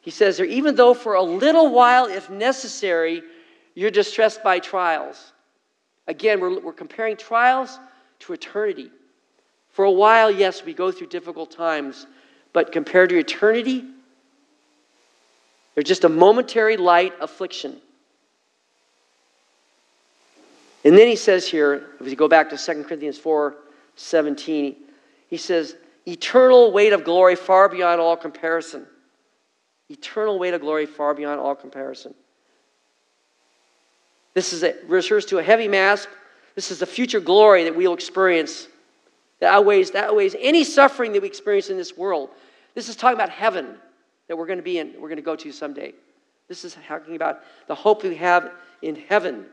he says there, even though for a little while, if necessary, you're distressed by trials. Again, we're, we're comparing trials to eternity. For a while, yes, we go through difficult times, but compared to eternity, they're just a momentary light affliction. And then he says here, if you go back to 2 Corinthians 4 17, he says, eternal weight of glory far beyond all comparison eternal weight of glory far beyond all comparison. This is a, refers to a heavy mass. This is the future glory that we'll experience that outweighs, that outweighs any suffering that we experience in this world. This is talking about heaven that we're going to be in, we're going to go to someday. This is talking about the hope we have in heaven.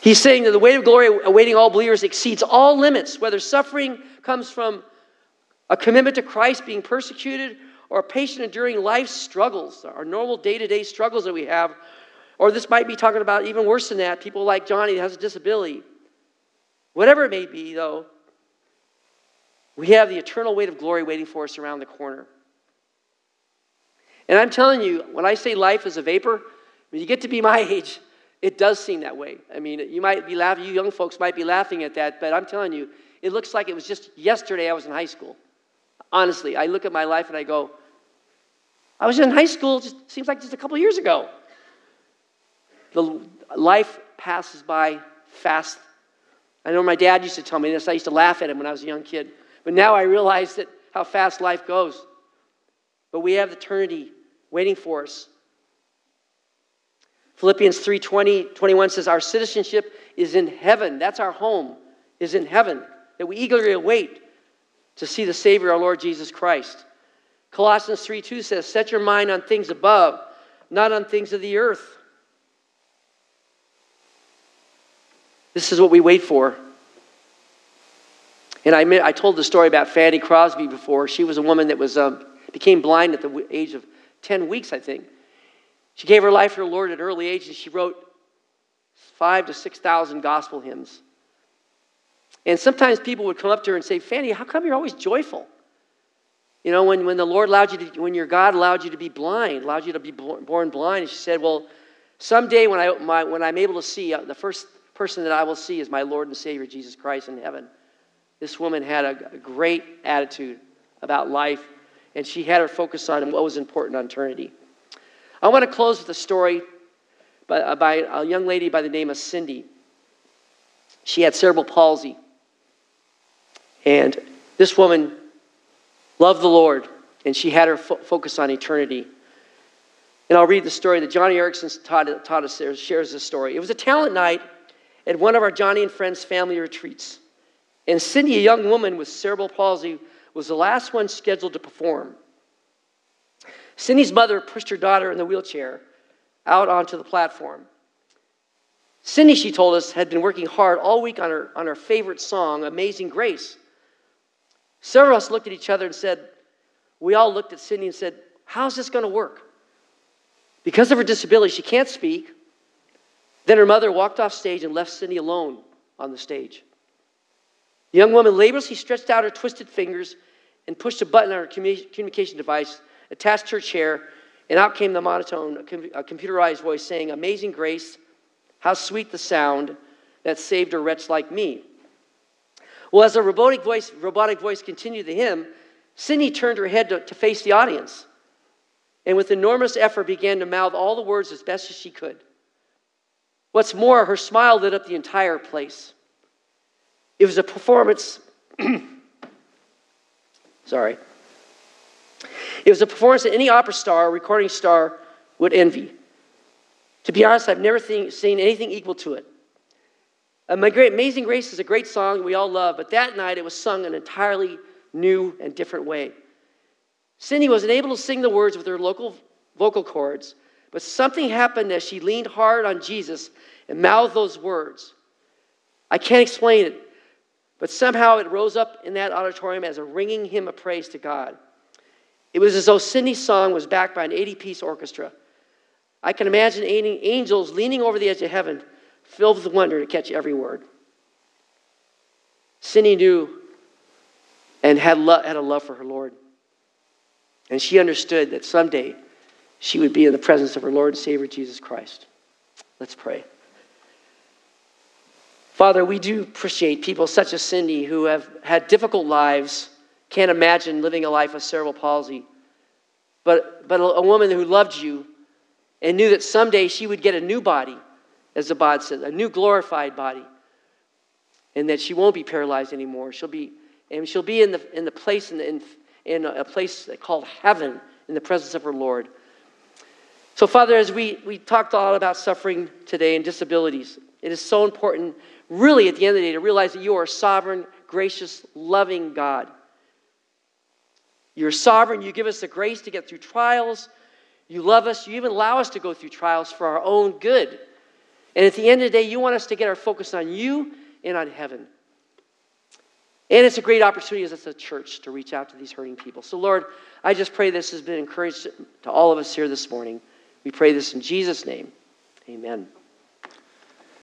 He's saying that the weight of glory awaiting all believers exceeds all limits, whether suffering comes from a commitment to Christ being persecuted, or a patient enduring life's struggles, our normal day to day struggles that we have. Or this might be talking about even worse than that people like Joni that has a disability. Whatever it may be, though, we have the eternal weight of glory waiting for us around the corner. And I'm telling you, when I say life is a vapor, when you get to be my age, it does seem that way. I mean, you might be laughing, you young folks might be laughing at that, but I'm telling you, it looks like it was just yesterday I was in high school. Honestly, I look at my life and I go, I was in high school, just seems like just a couple years ago. The life passes by fast. I know my dad used to tell me this. I used to laugh at him when I was a young kid. But now I realize that how fast life goes. But we have eternity waiting for us. Philippians 3 20, 21 says, Our citizenship is in heaven. That's our home, is in heaven, that we eagerly await to see the Savior, our Lord Jesus Christ. Colossians 3 2 says, Set your mind on things above, not on things of the earth. This is what we wait for. And I, I told the story about Fanny Crosby before. She was a woman that was, um, became blind at the age of 10 weeks, I think. She gave her life to the Lord at an early age, and she wrote five to 6,000 gospel hymns. And sometimes people would come up to her and say, Fanny, how come you're always joyful? You know, when, when the Lord allowed you to, when your God allowed you to be blind, allowed you to be born blind, and she said, Well, someday when, I, my, when I'm able to see, uh, the first person that I will see is my Lord and Savior, Jesus Christ, in heaven. This woman had a, a great attitude about life, and she had her focus on what was important on eternity. I want to close with a story by, uh, by a young lady by the name of Cindy. She had cerebral palsy. And this woman loved the Lord, and she had her fo- focus on eternity. And I'll read the story that Joni Eareckson taught, taught us shares this story. It was a talent night at one of our Joni and Friends family retreats. And Cindy, a young woman with cerebral palsy, was the last one scheduled to perform. Cindy's mother pushed her daughter in the wheelchair out onto the platform. Cindy, she told us, had been working hard all week on her, on her favorite song, Amazing Grace. Several of us looked at each other and said, We all looked at Cindy and said, How's this going to work? Because of her disability, she can't speak. Then her mother walked off stage and left Cindy alone on the stage. The young woman laboriously stretched out her twisted fingers and pushed a button on her communication device, attached her chair, and out came the monotone, a computerized voice saying, Amazing grace, how sweet the sound that saved a wretch like me. Well, as the robotic voice, robotic voice continued the hymn, Cindy turned her head to, to face the audience and with enormous effort began to mouth all the words as best as she could. What's more, her smile lit up the entire place. It was a performance. sorry. It was a performance that any opera star or recording star would envy. To be honest, I've never seen anything equal to it. Uh, my great, Amazing Grace is a great song we all love, but that night it was sung in an entirely new and different way. Cindy wasn't able to sing the words with her local vocal cords, but something happened as she leaned hard on Jesus and mouthed those words. I can't explain it, but somehow it rose up in that auditorium as a ringing hymn of praise to God. It was as though Cindy's song was backed by an 80 piece orchestra. I can imagine angels leaning over the edge of heaven, filled with wonder to catch every word. Cindy knew and had, lo- had a love for her Lord. And she understood that someday she would be in the presence of her Lord and Savior Jesus Christ. Let's pray. Father, we do appreciate people such as Cindy who have had difficult lives can't imagine living a life of cerebral palsy. But, but a woman who loved you and knew that someday she would get a new body, as the Bod says, a new glorified body, and that she won't be paralyzed anymore. She'll be, and she'll be in the, in the place, in, the, in, in a place called heaven, in the presence of her Lord. So, Father, as we, we talked a lot about suffering today and disabilities, it is so important, really, at the end of the day, to realize that you are a sovereign, gracious, loving God. You're sovereign. You give us the grace to get through trials. You love us. You even allow us to go through trials for our own good. And at the end of the day, you want us to get our focus on you and on heaven. And it's a great opportunity as a church to reach out to these hurting people. So, Lord, I just pray this has been encouraged to all of us here this morning. We pray this in Jesus' name. Amen.